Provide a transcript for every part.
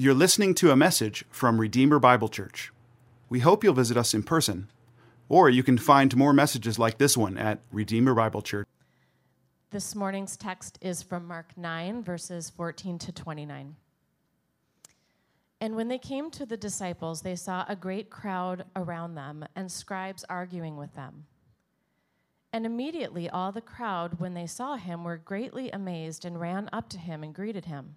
You're listening to a message from Redeemer Bible Church. We hope you'll visit us in person, or you can find more messages like this one at Redeemer Bible Church. This morning's text is from Mark 9, verses 14 to 29. And when they came to the disciples, they saw a great crowd around them and scribes arguing with them. And immediately all the crowd, when they saw him, were greatly amazed and ran up to him and greeted him.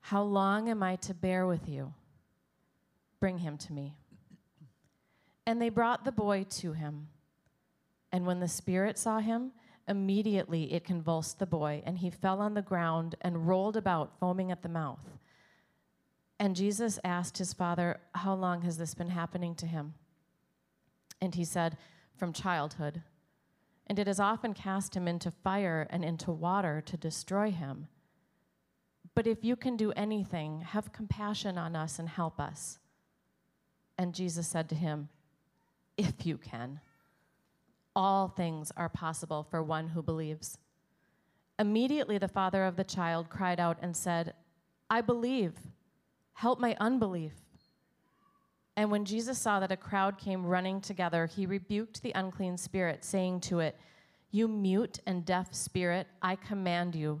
How long am I to bear with you? Bring him to me. And they brought the boy to him. And when the Spirit saw him, immediately it convulsed the boy, and he fell on the ground and rolled about, foaming at the mouth. And Jesus asked his father, How long has this been happening to him? And he said, From childhood. And it has often cast him into fire and into water to destroy him. But if you can do anything, have compassion on us and help us. And Jesus said to him, If you can, all things are possible for one who believes. Immediately the father of the child cried out and said, I believe, help my unbelief. And when Jesus saw that a crowd came running together, he rebuked the unclean spirit, saying to it, You mute and deaf spirit, I command you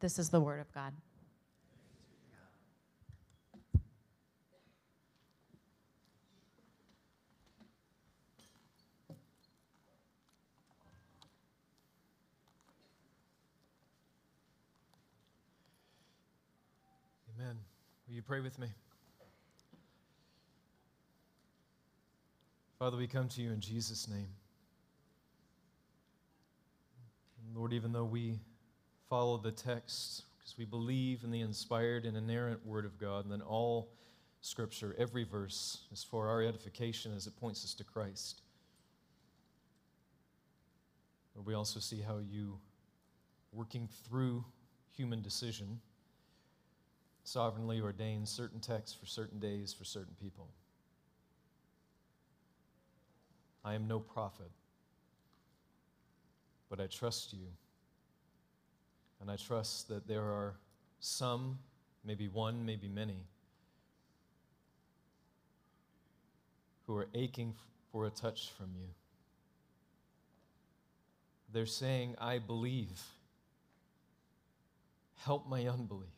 This is the word of God. Amen. Will you pray with me? Father, we come to you in Jesus' name. Lord, even though we follow the text because we believe in the inspired and inerrant Word of God, and then all Scripture, every verse, is for our edification as it points us to Christ. But we also see how you, working through human decision, sovereignly ordain certain texts for certain days for certain people. I am no prophet, but I trust you and I trust that there are some, maybe one, maybe many, who are aching for a touch from you. They're saying, I believe. Help my unbelief.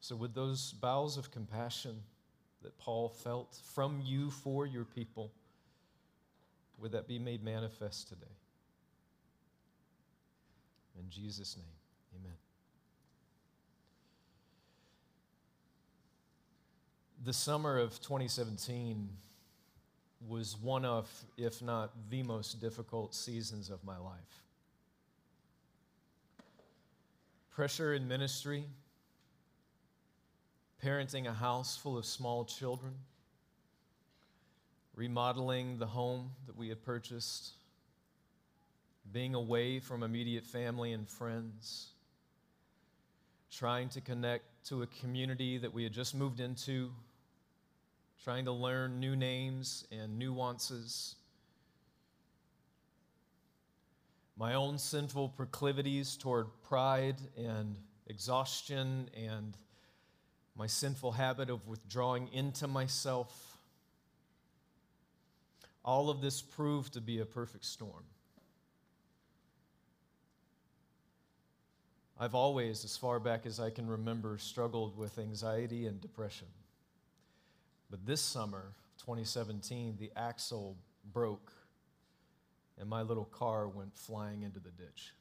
So, with those bowels of compassion that Paul felt from you for your people, would that be made manifest today? In Jesus' name, amen. The summer of 2017 was one of, if not the most difficult seasons of my life. Pressure in ministry, parenting a house full of small children remodeling the home that we had purchased, being away from immediate family and friends, trying to connect to a community that we had just moved into, trying to learn new names and nuances. My own sinful proclivities toward pride and exhaustion, and my sinful habit of withdrawing into myself all of this proved to be a perfect storm. I've always, as far back as I can remember, struggled with anxiety and depression. But this summer, 2017, the axle broke and my little car went flying into the ditch.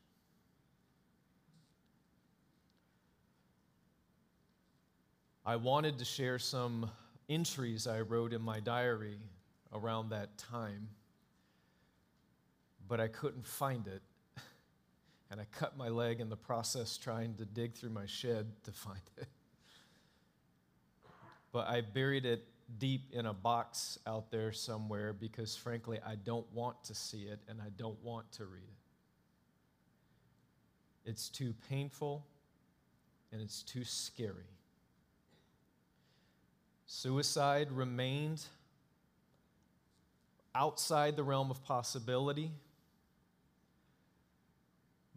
I wanted to share some entries I wrote in my diary around that time, but I couldn't find it. And I cut my leg in the process trying to dig through my shed to find it. But I buried it deep in a box out there somewhere because, frankly, I don't want to see it and I don't want to read it. It's too painful and it's too scary. Suicide remained outside the realm of possibility.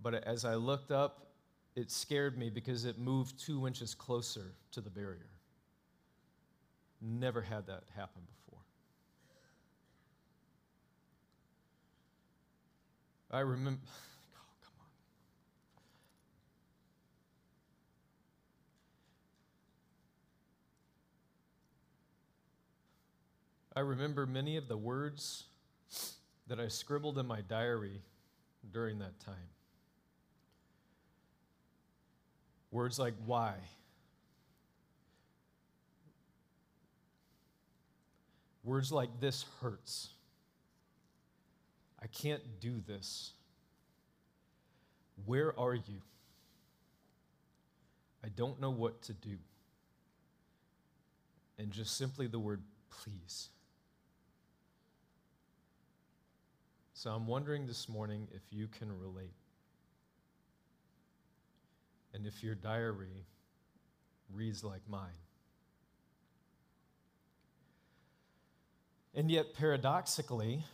But as I looked up, it scared me because it moved two inches closer to the barrier. Never had that happen before. I remember. Oh, come on. I remember many of the words that I scribbled in my diary during that time. Words like why, Words like this hurts. I can't do this. Where are you? I don't know what to do. And just simply the word please. So I'm wondering this morning if you can relate. And if your diary reads like mine. And yet, paradoxically,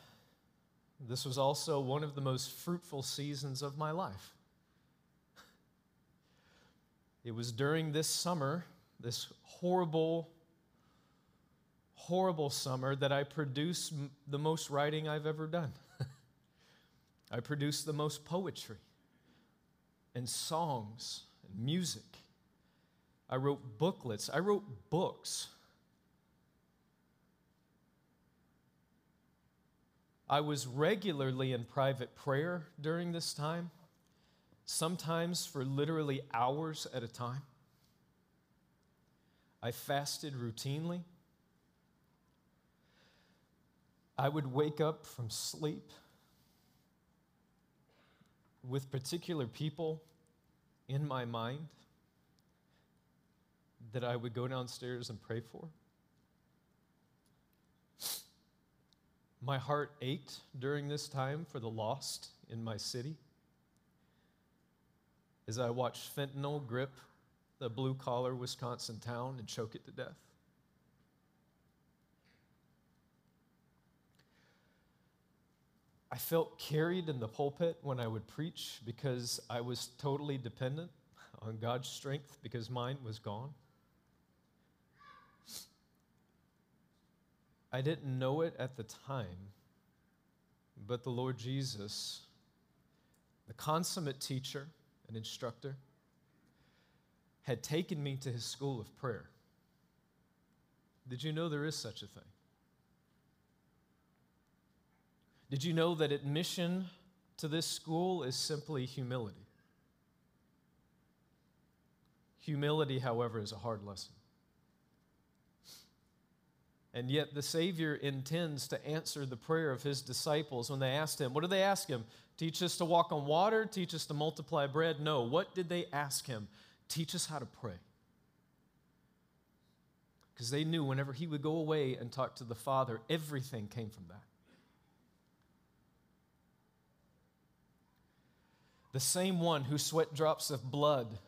this was also one of the most fruitful seasons of my life. It was during this summer, this horrible, horrible summer, that I produced the most writing I've ever done. I produced the most poetry and songs and music. I wrote booklets. I wrote books. I was regularly in private prayer during this time, sometimes for literally hours at a time. I fasted routinely. I would wake up from sleep with particular people in my mind that I would go downstairs and pray for. My heart ached during this time for the lost in my city as I watched fentanyl grip the blue collar Wisconsin town and choke it to death. I felt carried in the pulpit when I would preach because I was totally dependent on God's strength because mine was gone. I didn't know it at the time, but the Lord Jesus, the consummate teacher and instructor, had taken me to his school of prayer. Did you know there is such a thing? Did you know that admission to this school is simply humility? Humility, however, is a hard lesson. And yet, the Savior intends to answer the prayer of his disciples when they asked him, What did they ask him? Teach us to walk on water? Teach us to multiply bread? No. What did they ask him? Teach us how to pray. Because they knew whenever he would go away and talk to the Father, everything came from that. The same one who sweat drops of blood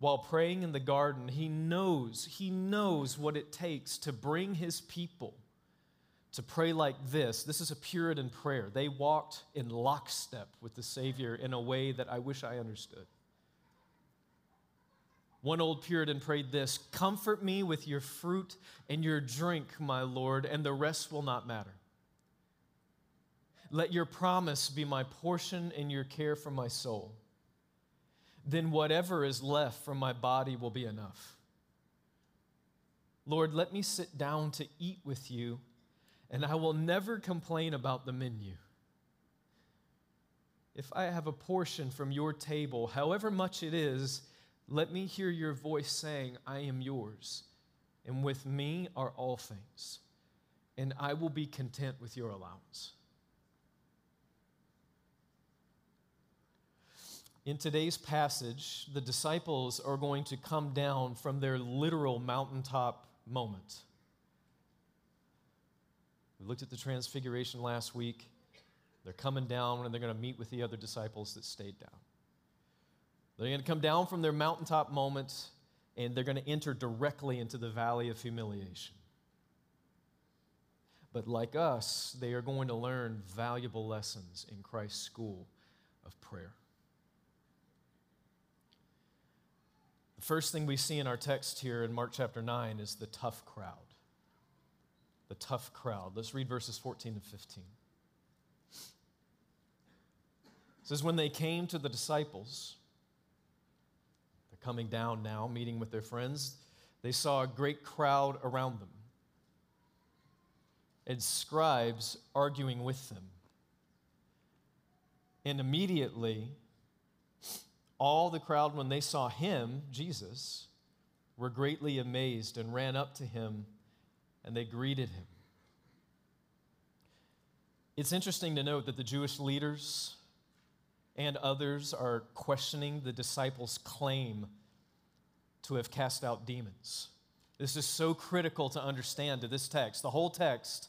while praying in the garden, he knows, he knows what it takes to bring his people to pray like this. This is a Puritan prayer. They walked in lockstep with the Savior in a way that I wish I understood. One old Puritan prayed this Comfort me with your fruit and your drink, my Lord, and the rest will not matter. Let your promise be my portion and your care for my soul. then whatever is left from my body will be enough. Lord, let me sit down to eat with you, and I will never complain about the menu. If I have a portion from your table, however much it is, let me hear your voice saying, I am yours, and with me are all things, and I will be content with your allowance. In today's passage, the disciples are going to come down from their literal mountaintop moment. We looked at the transfiguration last week. They're coming down and they're going to meet with the other disciples that stayed down. They're going to come down from their mountaintop moment and they're going to enter directly into the valley of humiliation. But like us, they are going to learn valuable lessons in Christ's school of prayer. First thing we see in our text here in Mark chapter 9 is the tough crowd. The tough crowd. Let's read verses 14 and 15. It says, When they came to the disciples, they're coming down now, meeting with their friends, they saw a great crowd around them and scribes arguing with them. And immediately, all the crowd, when they saw him, Jesus, were greatly amazed and ran up to him and they greeted him. It's interesting to note that the Jewish leaders and others are questioning the disciples' claim to have cast out demons. This is so critical to understand to this text. The whole text,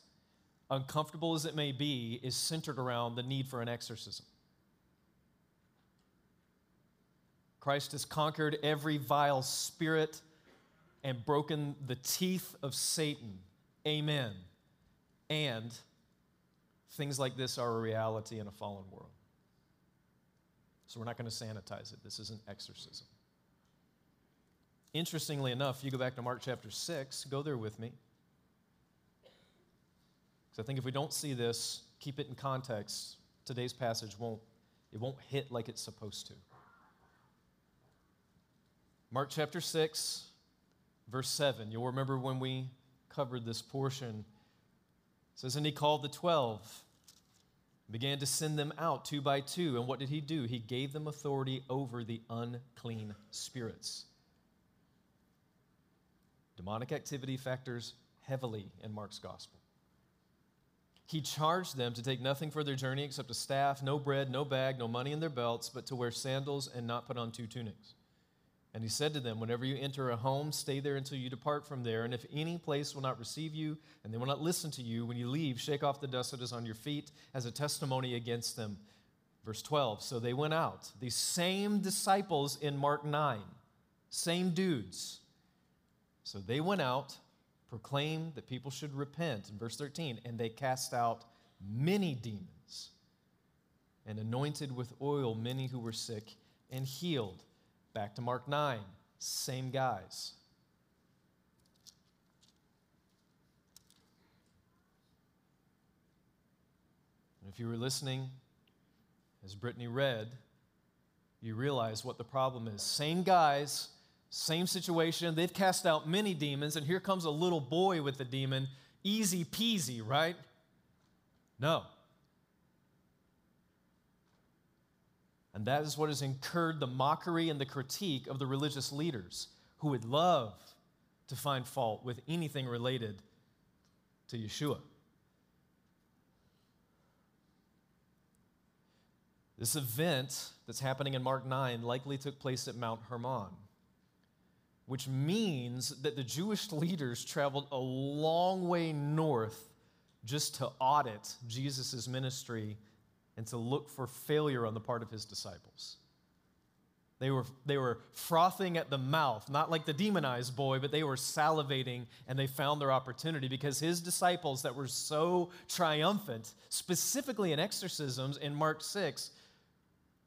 uncomfortable as it may be, is centered around the need for an exorcism. Christ has conquered every vile spirit and broken the teeth of Satan. Amen. And things like this are a reality in a fallen world. So we're not going to sanitize it. This is an exorcism. Interestingly enough, you go back to Mark chapter 6, go there with me. Because I think if we don't see this, keep it in context, today's passage won't, it won't hit like it's supposed to. Mark chapter 6, verse 7. You'll remember when we covered this portion. It says, And he called the twelve, began to send them out two by two. And what did he do? He gave them authority over the unclean spirits. Demonic activity factors heavily in Mark's gospel. He charged them to take nothing for their journey except a staff, no bread, no bag, no money in their belts, but to wear sandals and not put on two tunics. And he said to them, Whenever you enter a home, stay there until you depart from there. And if any place will not receive you, and they will not listen to you, when you leave, shake off the dust that is on your feet as a testimony against them. Verse 12 So they went out, these same disciples in Mark 9, same dudes. So they went out, proclaimed that people should repent. In verse 13, and they cast out many demons and anointed with oil many who were sick and healed Back to Mark 9, same guys. And if you were listening, as Brittany read, you realize what the problem is. Same guys, same situation. They've cast out many demons, and here comes a little boy with the demon. Easy peasy, right? No. And that is what has incurred the mockery and the critique of the religious leaders who would love to find fault with anything related to Yeshua. This event that's happening in Mark 9 likely took place at Mount Hermon, which means that the Jewish leaders traveled a long way north just to audit Jesus' ministry and to look for failure on the part of his disciples. They were, they were frothing at the mouth, not like the demonized boy, but they were salivating and they found their opportunity because his disciples that were so triumphant, specifically in exorcisms in Mark 6,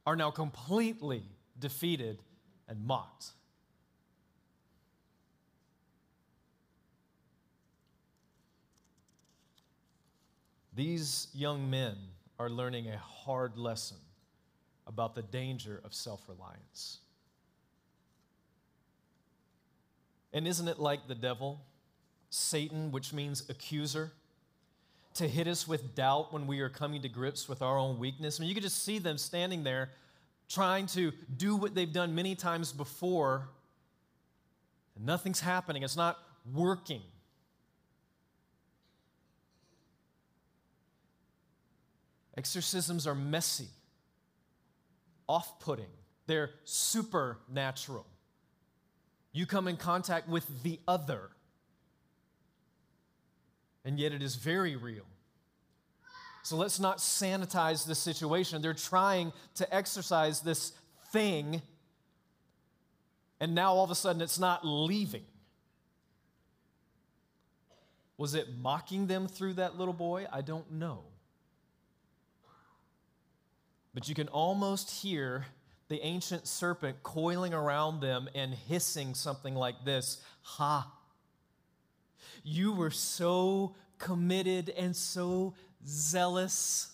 are now completely defeated and mocked. These young men are learning a hard lesson about the danger of self reliance. And isn't it like the devil, Satan, which means accuser, to hit us with doubt when we are coming to grips with our own weakness? I mean, you could just see them standing there trying to do what they've done many times before, and nothing's happening. It's not working. Exorcisms are messy, off putting, they're supernatural. You come in contact with the other, and yet it is very real. So let's not sanitize the situation. They're trying to exorcise this thing, and now all of a sudden it's not leaving. Was it mocking them through that little boy? I don't know. But you can almost hear the ancient serpent coiling around them and hissing something like this Ha! You were so committed and so zealous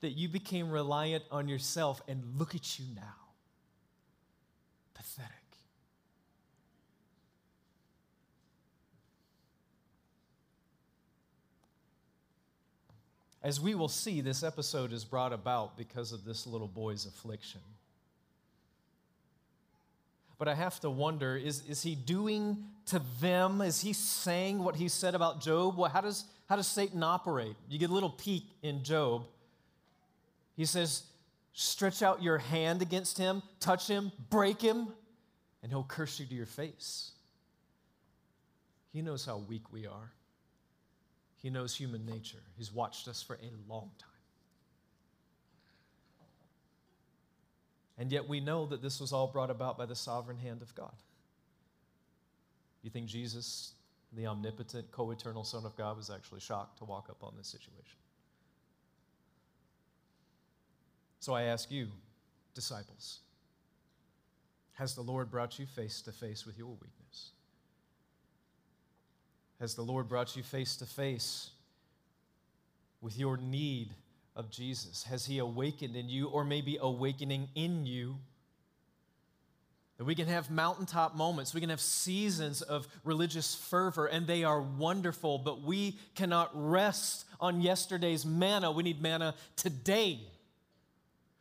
that you became reliant on yourself, and look at you now. As we will see, this episode is brought about because of this little boy's affliction. But I have to wonder is, is he doing to them, is he saying what he said about Job? Well, how does, how does Satan operate? You get a little peek in Job. He says, stretch out your hand against him, touch him, break him, and he'll curse you to your face. He knows how weak we are. He knows human nature. He's watched us for a long time. And yet we know that this was all brought about by the sovereign hand of God. You think Jesus, the omnipotent, co eternal Son of God, was actually shocked to walk up on this situation? So I ask you, disciples, has the Lord brought you face to face with your weakness? Has the Lord brought you face to face with your need of Jesus? Has He awakened in you, or maybe awakening in you? That we can have mountaintop moments, we can have seasons of religious fervor, and they are wonderful, but we cannot rest on yesterday's manna. We need manna today.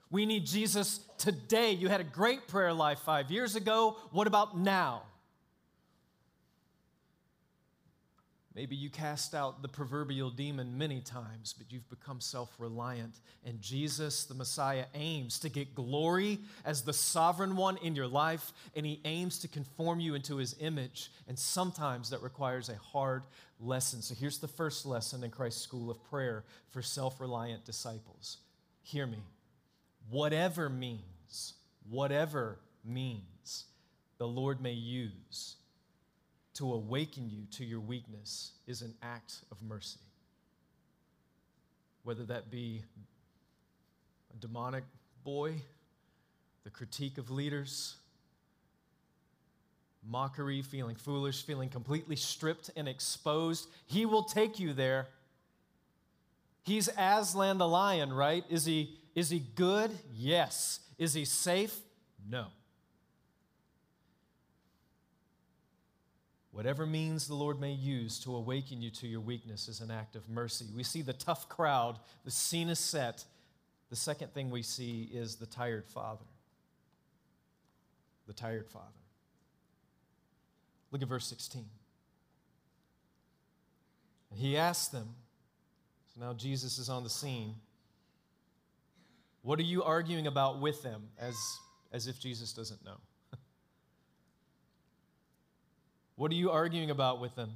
We need Jesus today. You had a great prayer life five years ago. What about now? Maybe you cast out the proverbial demon many times, but you've become self reliant. And Jesus, the Messiah, aims to get glory as the sovereign one in your life, and he aims to conform you into his image. And sometimes that requires a hard lesson. So here's the first lesson in Christ's school of prayer for self reliant disciples. Hear me. Whatever means, whatever means the Lord may use to awaken you to your weakness is an act of mercy. Whether that be a demonic boy, the critique of leaders, mockery, feeling foolish, feeling completely stripped and exposed, he will take you there. He's Aslan the lion, right? Is he, is he good? Yes. Is he safe? No. Whatever means the Lord may use to awaken you to your weakness is an act of mercy. We see the tough crowd, the scene is set. The second thing we see is the tired father. The tired father. Look at verse 16. And he asked them, so now Jesus is on the scene. What are you arguing about with them? As, as if Jesus doesn't know. What are you arguing about with them?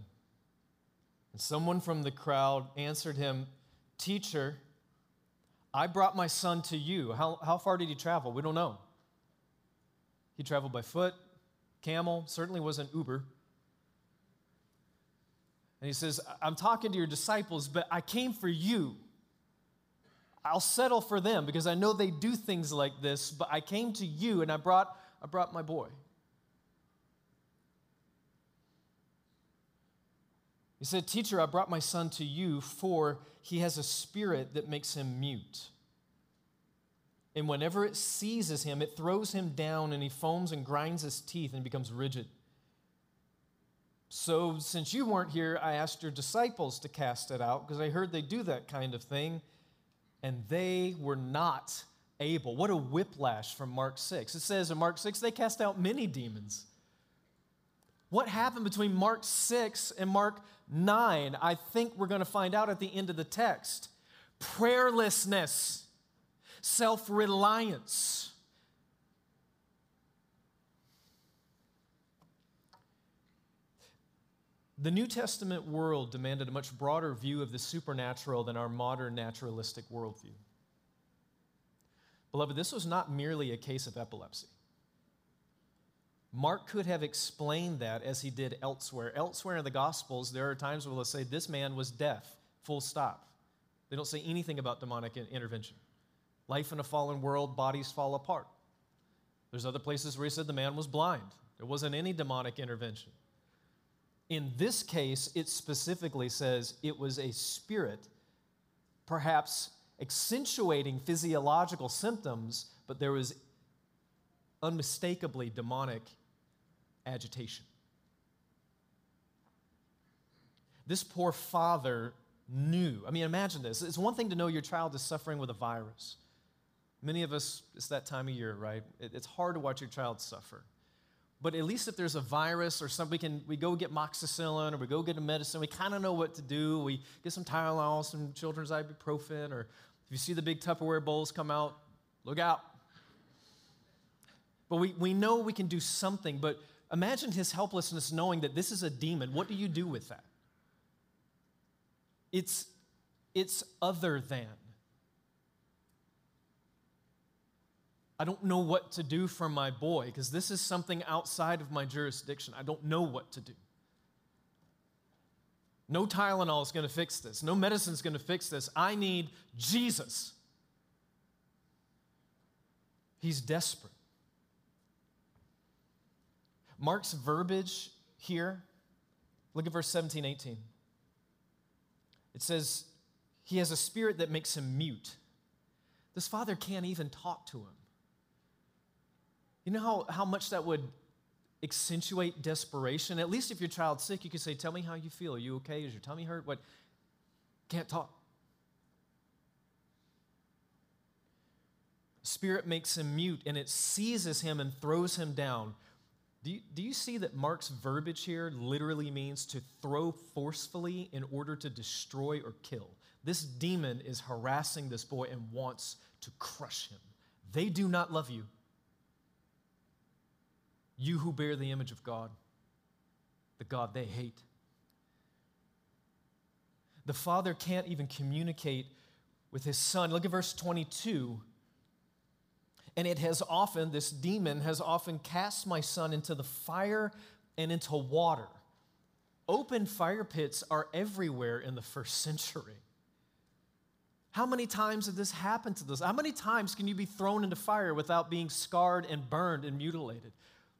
And someone from the crowd answered him, Teacher, I brought my son to you. How, how far did he travel? We don't know. He traveled by foot, camel, certainly wasn't Uber. And he says, I'm talking to your disciples, but I came for you. I'll settle for them because I know they do things like this, but I came to you and I brought, I brought my boy. He said, Teacher, I brought my son to you, for he has a spirit that makes him mute. And whenever it seizes him, it throws him down, and he foams and grinds his teeth and becomes rigid. So, since you weren't here, I asked your disciples to cast it out because I heard they do that kind of thing, and they were not able. What a whiplash from Mark 6. It says in Mark 6, they cast out many demons. What happened between Mark 6 and Mark 9? I think we're going to find out at the end of the text. Prayerlessness, self reliance. The New Testament world demanded a much broader view of the supernatural than our modern naturalistic worldview. Beloved, this was not merely a case of epilepsy. Mark could have explained that as he did elsewhere. Elsewhere in the Gospels, there are times where they'll say, This man was deaf, full stop. They don't say anything about demonic intervention. Life in a fallen world, bodies fall apart. There's other places where he said the man was blind. There wasn't any demonic intervention. In this case, it specifically says it was a spirit, perhaps accentuating physiological symptoms, but there was unmistakably demonic agitation. This poor father knew. I mean, imagine this. It's one thing to know your child is suffering with a virus. Many of us, it's that time of year, right? It's hard to watch your child suffer. But at least if there's a virus or something, we can we go get amoxicillin or we go get a medicine. We kind of know what to do. We get some Tylenol, some children's ibuprofen, or if you see the big Tupperware bowls come out, look out. But we, we know we can do something. But imagine his helplessness knowing that this is a demon. What do you do with that? It's, it's other than. I don't know what to do for my boy because this is something outside of my jurisdiction. I don't know what to do. No Tylenol is going to fix this. No medicine is going to fix this. I need Jesus. He's desperate. Mark's verbiage here, look at verse 17, 18. It says, He has a spirit that makes him mute. This father can't even talk to him. You know how, how much that would accentuate desperation? At least if your child's sick, you could say, Tell me how you feel. Are you okay? Is your tummy hurt? What? Can't talk. Spirit makes him mute and it seizes him and throws him down. Do you, do you see that Mark's verbiage here literally means to throw forcefully in order to destroy or kill? This demon is harassing this boy and wants to crush him. They do not love you. You who bear the image of God, the God they hate. The father can't even communicate with his son. Look at verse 22. And it has often, this demon has often cast my son into the fire and into water. Open fire pits are everywhere in the first century. How many times did this happen to this? How many times can you be thrown into fire without being scarred and burned and mutilated?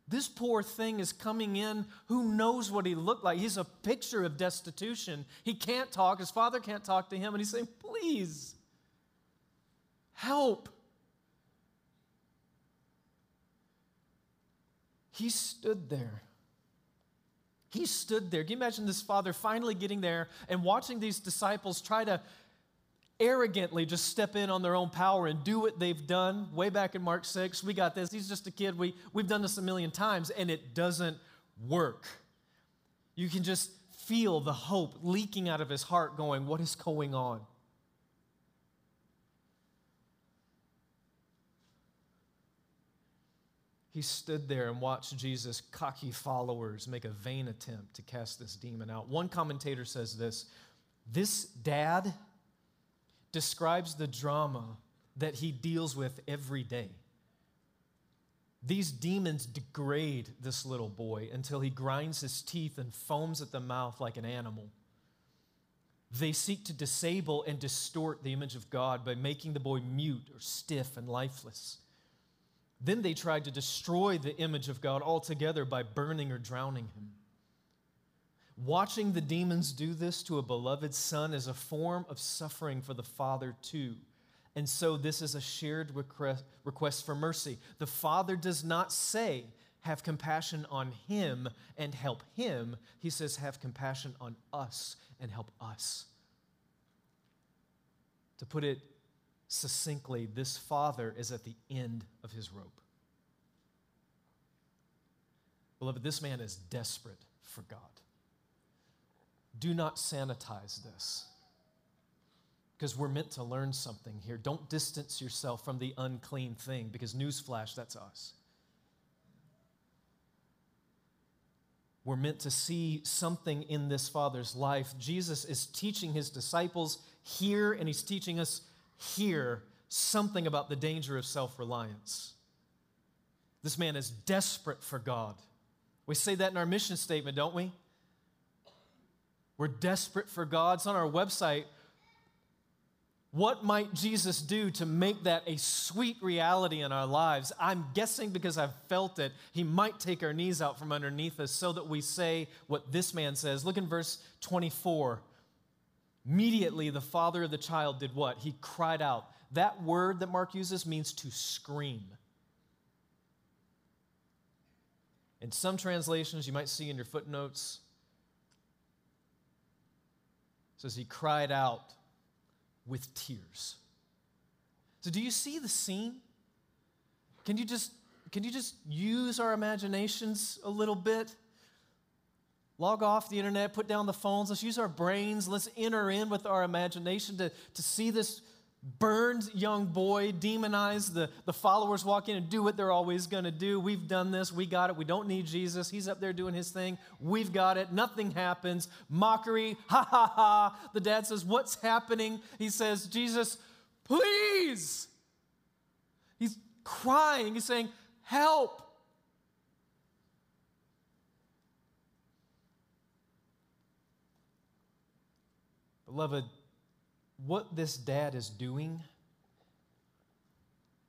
This poor thing is coming in. Who knows what he looked like? He's a picture of destitution. He can't talk. His father can't talk to him. And he's saying, Please, help. He stood there. He stood there. Can you imagine this father finally getting there and watching these disciples try to arrogantly just step in on their own power and do what they've done way back in Mark 6. We got this. He's just a kid. We, we've done this a million times, and it doesn't work. You can just feel the hope leaking out of his heart, going, What is going on? He stood there and watched Jesus' cocky followers make a vain attempt to cast this demon out. One commentator says this this dad describes the drama that he deals with every day. These demons degrade this little boy until he grinds his teeth and foams at the mouth like an animal. They seek to disable and distort the image of God by making the boy mute or stiff and lifeless. Then they tried to destroy the image of God altogether by burning or drowning him. Watching the demons do this to a beloved son is a form of suffering for the father, too. And so, this is a shared request, for mercy. The father does not say, have compassion on him and help him. He says, have compassion on us and help us. To put it succinctly, this father is at the end of his rope. Beloved, this man is desperate for God. Do not sanitize this because we're meant to learn something here. Don't distance yourself from the unclean thing because, newsflash, that's us. We're meant to see something in this Father's life. Jesus is teaching his disciples here, and he's teaching us here something about the danger of self reliance. This man is desperate for God. We say that in our mission statement, don't we? We're desperate for God. It's on our website. What might Jesus do to make that a sweet reality in our lives? I'm guessing because I've felt it, he might take our knees out from underneath us so that we say what this man says. Look in verse 24. Immediately, the father of the child did what? He cried out. That word that Mark uses means to scream. In some translations, you might see in your footnotes, says he cried out with tears. So do you see the scene? Can you just can you just use our imaginations a little bit? Log off the internet, put down the phones, let's use our brains, let's enter in with our imagination to, to see this burned young boy demonize the, the followers walk in and do what they're always going to do. We've done this we got it we don't need jesus he's up there doing his thing we've got it nothing happens mockery ha ha ha. The dad says what's happening? He says jesus please. He's crying he's saying help beloved what this dad is doing,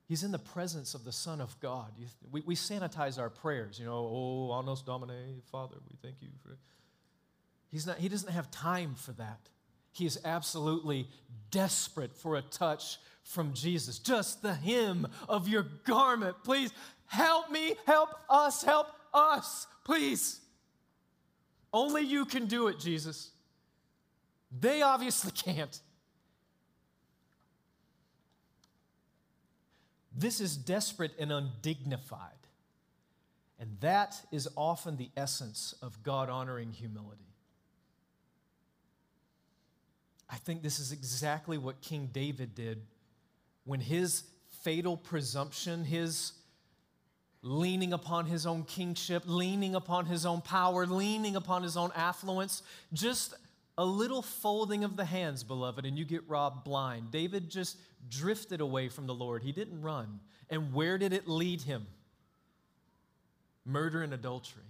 he's in the presence of the Son of God. We, we sanitize our prayers, you know, oh, Anos Domine, Father, we thank you for. He's not, he doesn't have time for that. He is absolutely desperate for a touch from Jesus. Just the hem of your garment. Please help me, help us, help us, please. Only you can do it, Jesus. They obviously can't. This is desperate and undignified. And that is often the essence of God honoring humility. I think this is exactly what King David did when his fatal presumption, his leaning upon his own kingship, leaning upon his own power, leaning upon his own affluence, just a little folding of the hands, beloved, and you get robbed blind. David just drifted away from the Lord. He didn't run. And where did it lead him? Murder and adultery.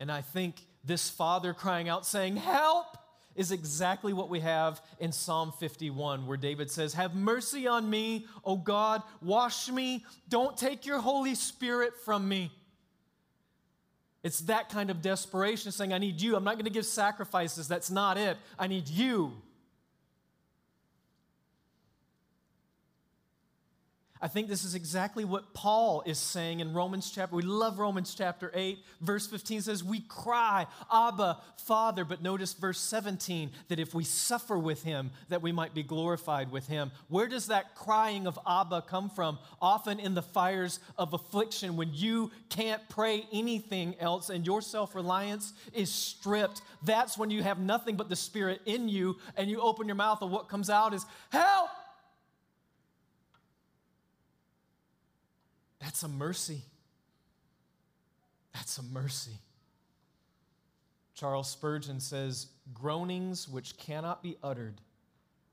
And I think this father crying out, saying, Help! is exactly what we have in Psalm 51, where David says, Have mercy on me, O God, wash me, don't take your Holy Spirit from me. It's that kind of desperation saying, I need you. I'm not going to give sacrifices. That's not it. I need you. I think this is exactly what Paul is saying in Romans chapter. We love Romans chapter 8. Verse 15 says, We cry, Abba, Father. But notice verse 17 that if we suffer with him, that we might be glorified with him. Where does that crying of Abba come from? Often in the fires of affliction when you can't pray anything else and your self reliance is stripped. That's when you have nothing but the Spirit in you and you open your mouth and what comes out is, Help! That's a mercy. That's a mercy. Charles Spurgeon says, Groanings which cannot be uttered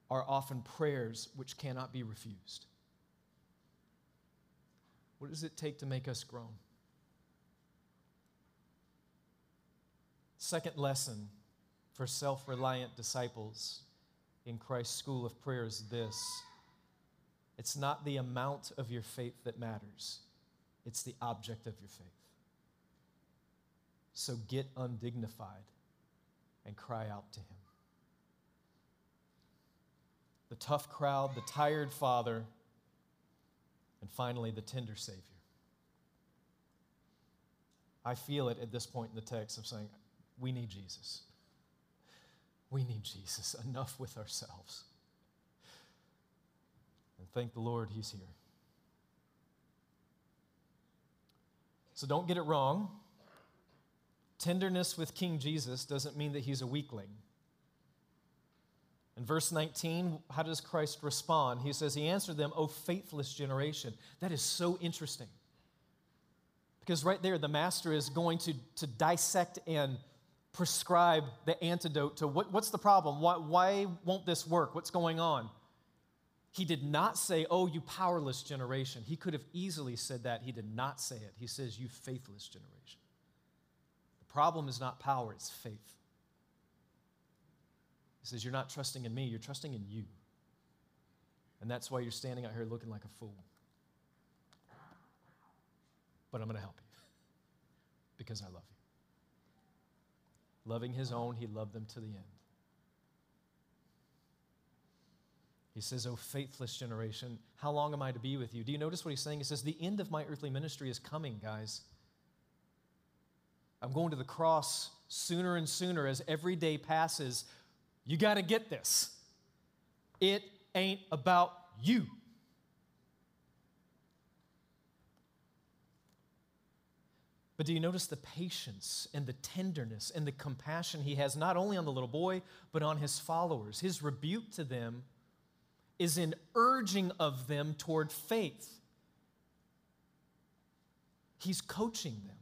are often prayers which cannot be refused. What does it take to make us groan? Second lesson for self reliant disciples in Christ's school of prayer is this it's not the amount of your faith that matters, it's the object of your faith. So get undignified and cry out to Him. The tough crowd, the tired father, and finally the tender Savior. I feel it at this point in the text of saying, we need Jesus. We need Jesus. Enough with ourselves. Thank the Lord, He's here. So don't get it wrong. Tenderness with King Jesus doesn't mean that He's a weakling. In verse 19, how does Christ respond? He says, He answered them, O faithless generation. That is so interesting. Because right there, the master is going to, to dissect and prescribe the antidote to what, what's the problem? Why, why won't this work? What's going on? He did not say, Oh, you powerless generation. He could have easily said that. He did not say it. He says, You faithless generation. The problem is not power, it's faith. He says, You're not trusting in me, you're trusting in you. And that's why you're standing out here looking like a fool. But I'm going to help you because I love you. Loving his own, he loved them to the end. He says, Oh, faithless generation, how long am I to be with you? Do you notice what he's saying? He says, The end of my earthly ministry is coming, guys. I'm going to the cross sooner and sooner as every day passes. You got to get this. It ain't about you. But do you notice the patience and the tenderness and the compassion he has not only on the little boy, but on his followers? His rebuke to them is an urging of them toward faith. He's coaching them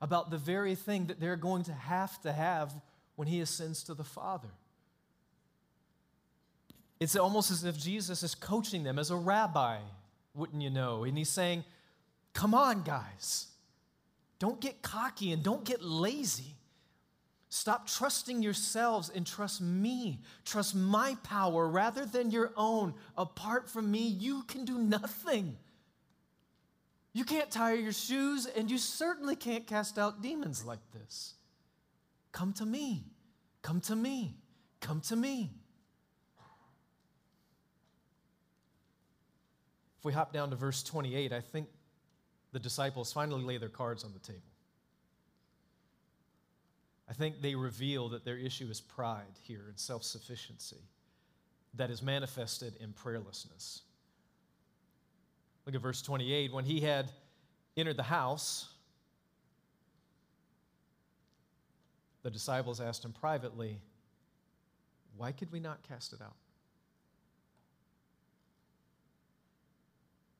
about the very thing that they're going to have to have when he ascends to the Father. It's almost as if Jesus is coaching them as a rabbi, wouldn't you know? And he's saying, Come on, guys. Don't get cocky and don't get lazy. Stop trusting yourselves and trust me. Trust my power rather than your own. Apart from me, you can do nothing. You can't tie your shoes, and you certainly can't cast out demons like this. Come to me. Come to me. Come to me. If we hop down to verse 28, I think the disciples finally lay their cards on the table. I think they reveal that their issue is pride here and self sufficiency that is manifested in prayerlessness. Look at verse 28. When he had entered the house, the disciples asked him privately, Why could we not cast it out?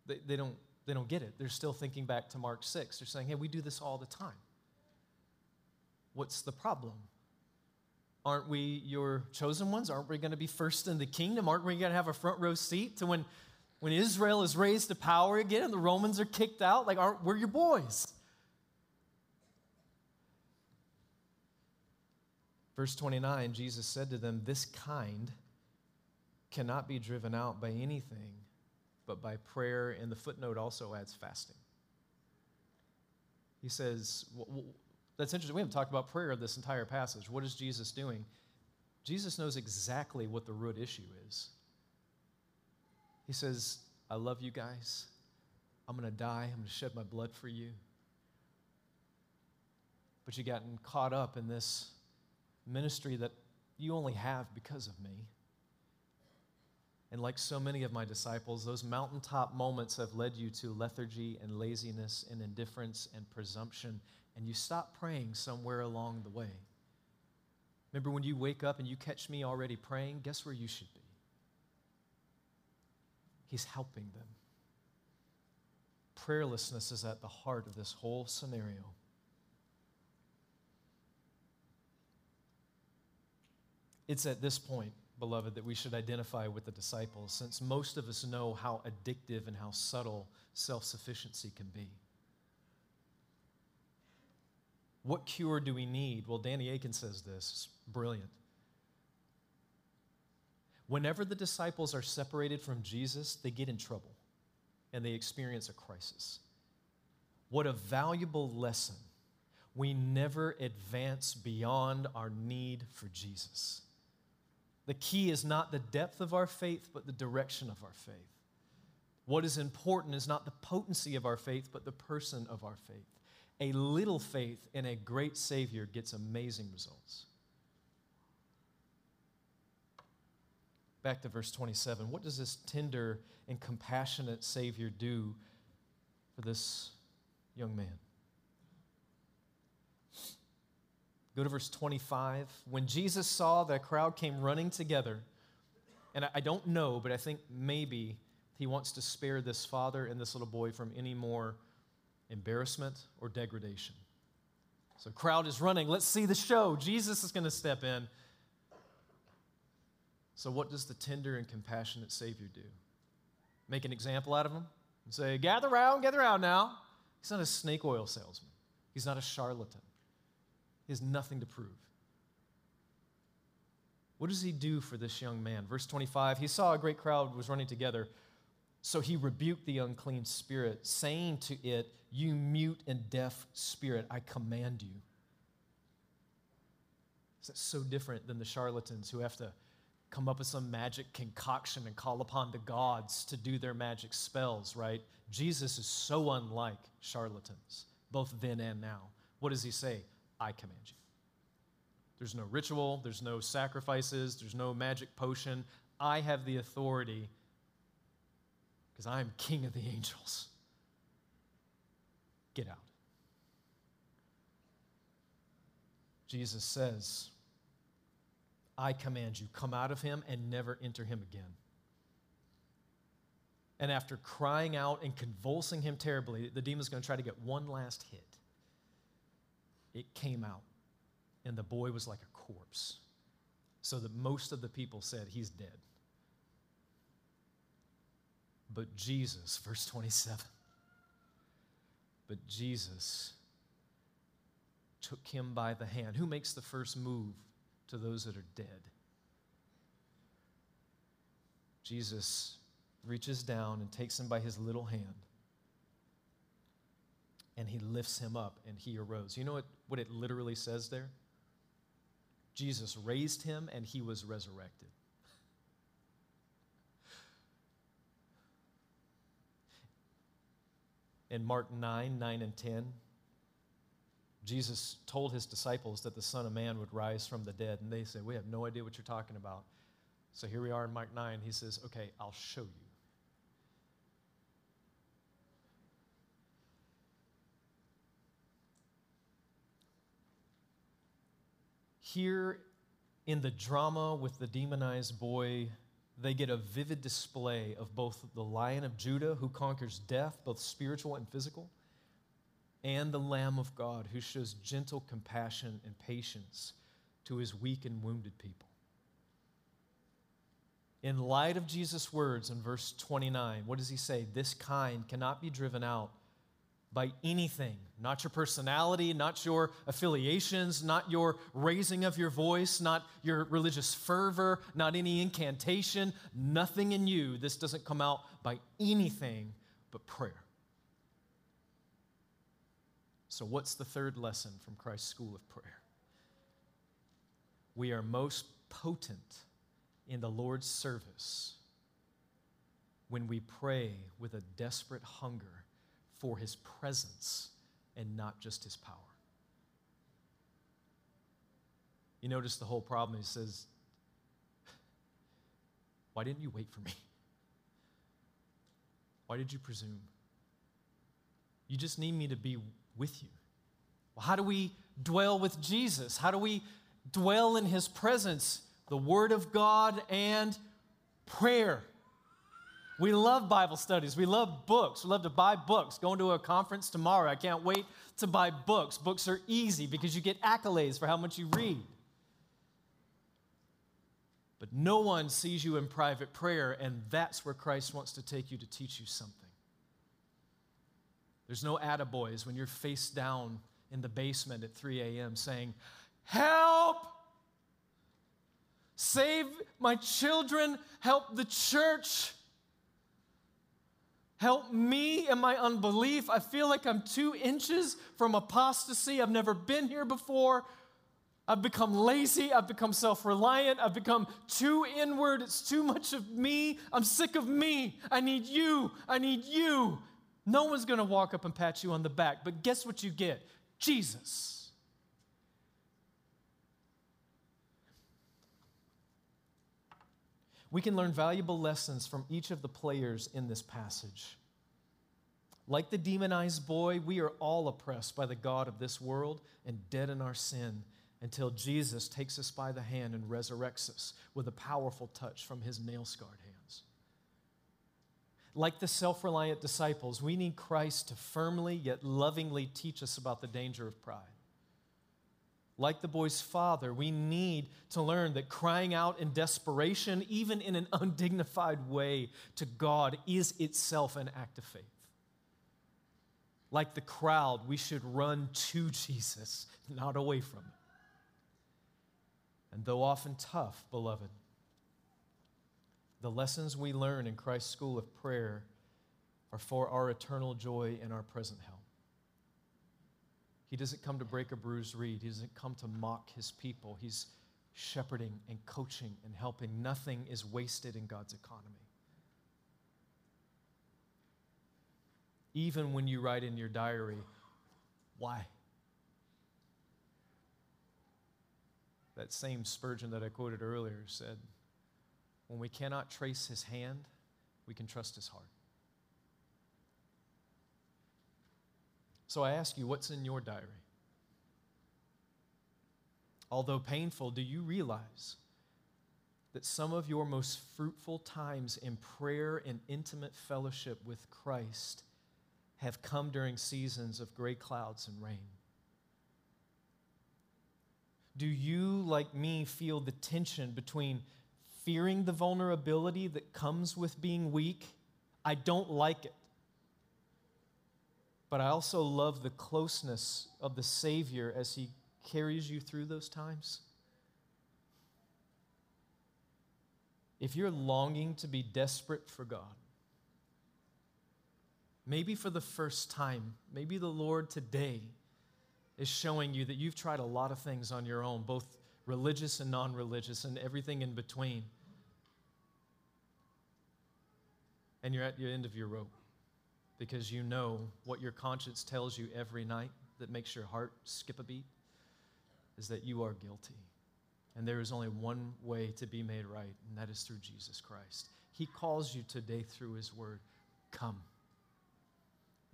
They, they, don't, they don't get it. They're still thinking back to Mark 6. They're saying, Hey, we do this all the time. What's the problem? Aren't we your chosen ones? Aren't we going to be first in the kingdom? Aren't we going to have a front row seat to when, when Israel is raised to power again and the Romans are kicked out? Like, aren't we your boys? Verse 29, Jesus said to them, This kind cannot be driven out by anything but by prayer. And the footnote also adds fasting. He says, that's interesting. We haven't talked about prayer this entire passage. What is Jesus doing? Jesus knows exactly what the root issue is. He says, I love you guys. I'm going to die. I'm going to shed my blood for you. But you've gotten caught up in this ministry that you only have because of me. And like so many of my disciples, those mountaintop moments have led you to lethargy and laziness and indifference and presumption and you stop praying somewhere along the way. Remember when you wake up and you catch me already praying? Guess where you should be? He's helping them. Prayerlessness is at the heart of this whole scenario. It's at this point, beloved, that we should identify with the disciples, since most of us know how addictive and how subtle self sufficiency can be. What cure do we need? Well, Danny Akin says this. Brilliant. Whenever the disciples are separated from Jesus, they get in trouble and they experience a crisis. What a valuable lesson. We never advance beyond our need for Jesus. The key is not the depth of our faith, but the direction of our faith. What is important is not the potency of our faith, but the person of our faith. A little faith in a great Savior gets amazing results. Back to verse 27. What does this tender and compassionate Savior do for this young man? Go to verse 25. When Jesus saw that a crowd came running together, and I don't know, but I think maybe he wants to spare this father and this little boy from any more embarrassment or degradation. So, crowd is running. Let's see the show. Jesus is going to step in. So, what does the tender and compassionate Savior do? Make an example out of him and say, Gather around, gather around now. He's not a snake oil salesman, he's not a charlatan. He has nothing to prove. What does he do for this young man? Verse 25 He saw a great crowd was running together. So he rebuked the unclean spirit, saying to it, You mute and deaf spirit, I command you. That's so different than the charlatans who have to come up with some magic concoction and call upon the gods to do their magic spells, right? Jesus is so unlike charlatans, both then and now. What does he say? I command you. There's no ritual, there's no sacrifices, there's no magic potion. I have the authority because I am king of the angels. Get out. Jesus says, I command you, come out of him and never enter him again. And after crying out and convulsing him terribly, the demon's going to try to get one last hit. It came out, and the boy was like a corpse, so that most of the people said, He's dead. But Jesus, verse 27, but Jesus took him by the hand. Who makes the first move to those that are dead? Jesus reaches down and takes him by his little hand and he lifts him up and he arose. You know what, what it literally says there? Jesus raised him and he was resurrected. In Mark 9, 9 and 10, Jesus told his disciples that the Son of Man would rise from the dead, and they said, We have no idea what you're talking about. So here we are in Mark 9. He says, Okay, I'll show you. Here in the drama with the demonized boy, they get a vivid display of both the Lion of Judah who conquers death, both spiritual and physical, and the Lamb of God who shows gentle compassion and patience to his weak and wounded people. In light of Jesus' words in verse 29, what does he say? This kind cannot be driven out by anything, not your personality, not your affiliations, not your raising of your voice, not your religious fervor, not any incantation, nothing in you. This doesn't come out by anything but prayer. So, what's the third lesson from Christ's school of prayer? We are most potent in the Lord's service when we pray with a desperate hunger for his presence and not just his power. You notice the whole problem. He says, Why didn't you wait for me? Why did you presume? You just need me to be with you. Well, how do we dwell with Jesus? How do we dwell in his presence? The Word of God and prayer. We love Bible studies. We love books. We love to buy books. Going to a conference tomorrow. I can't wait to buy books. Books are easy because you get accolades for how much you read. But no one sees you in private prayer, and that's where Christ wants to take you to teach you something. There's no attaboys when you're face down in the basement at 3 a.m. saying, Help! Save my children, help the church. Help me in my unbelief. I feel like I'm two inches from apostasy. I've never been here before. I've become lazy. I've become self reliant. I've become too inward. It's too much of me. I'm sick of me. I need you. I need you. No one's going to walk up and pat you on the back, but guess what you get? Jesus. We can learn valuable lessons from each of the players in this passage. Like the demonized boy, we are all oppressed by the God of this world and dead in our sin until Jesus takes us by the hand and resurrects us with a powerful touch from his nail scarred hands. Like the self reliant disciples, we need Christ to firmly yet lovingly teach us about the danger of pride. Like the boy's father, we need to learn that crying out in desperation, even in an undignified way, to God is itself an act of faith. Like the crowd, we should run to Jesus, not away from him. And though often tough, beloved, the lessons we learn in Christ's school of prayer are for our eternal joy and our present help. He doesn't come to break a bruised reed, He doesn't come to mock His people. He's shepherding and coaching and helping. Nothing is wasted in God's economy. Even when you write in your diary, why? That same Spurgeon that I quoted earlier said, When we cannot trace his hand, we can trust his heart. So I ask you, what's in your diary? Although painful, do you realize that some of your most fruitful times in prayer and intimate fellowship with Christ have come during seasons of gray clouds and rain? Do you, like me, feel the tension between fearing the vulnerability that comes with being weak? I don't like it. But I also love the closeness of the Savior as He carries you through those times. If you're longing to be desperate for God, maybe for the first time, maybe the Lord today is showing you that you've tried a lot of things on your own, both religious and non religious, and everything in between. And you're at the end of your rope because you know what your conscience tells you every night that makes your heart skip a beat is that you are guilty. And there is only one way to be made right, and that is through Jesus Christ. He calls you today through His Word come.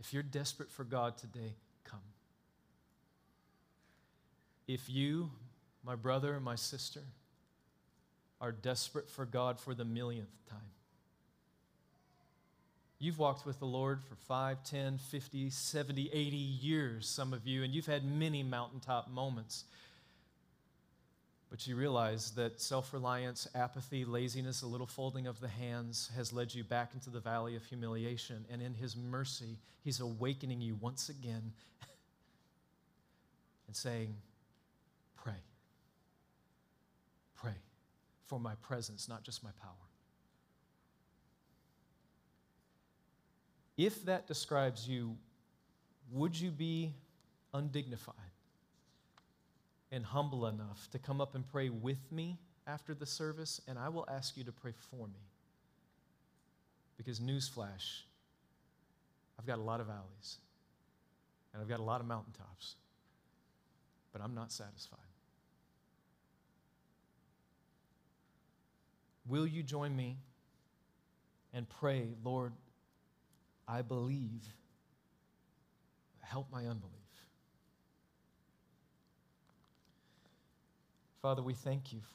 If you're desperate for God today, come. If you, my brother, my sister, are desperate for God for the millionth time, You've walked with the Lord for 5, 10, 50, 70, 80 years, some of you, and you've had many mountaintop moments. But you realize that self reliance, apathy, laziness, a little folding of the hands has led you back into the valley of humiliation. And in His mercy, He's awakening you once again and saying, Pray. Pray for my presence, not just my power. If that describes you, would you be undignified and humble enough to come up and pray with me after the service? And I will ask you to pray for me. Because, newsflash, I've got a lot of valleys and I've got a lot of mountaintops, but I'm not satisfied. Will you join me and pray, Lord? I believe. Help my unbelief. Father, we thank you for.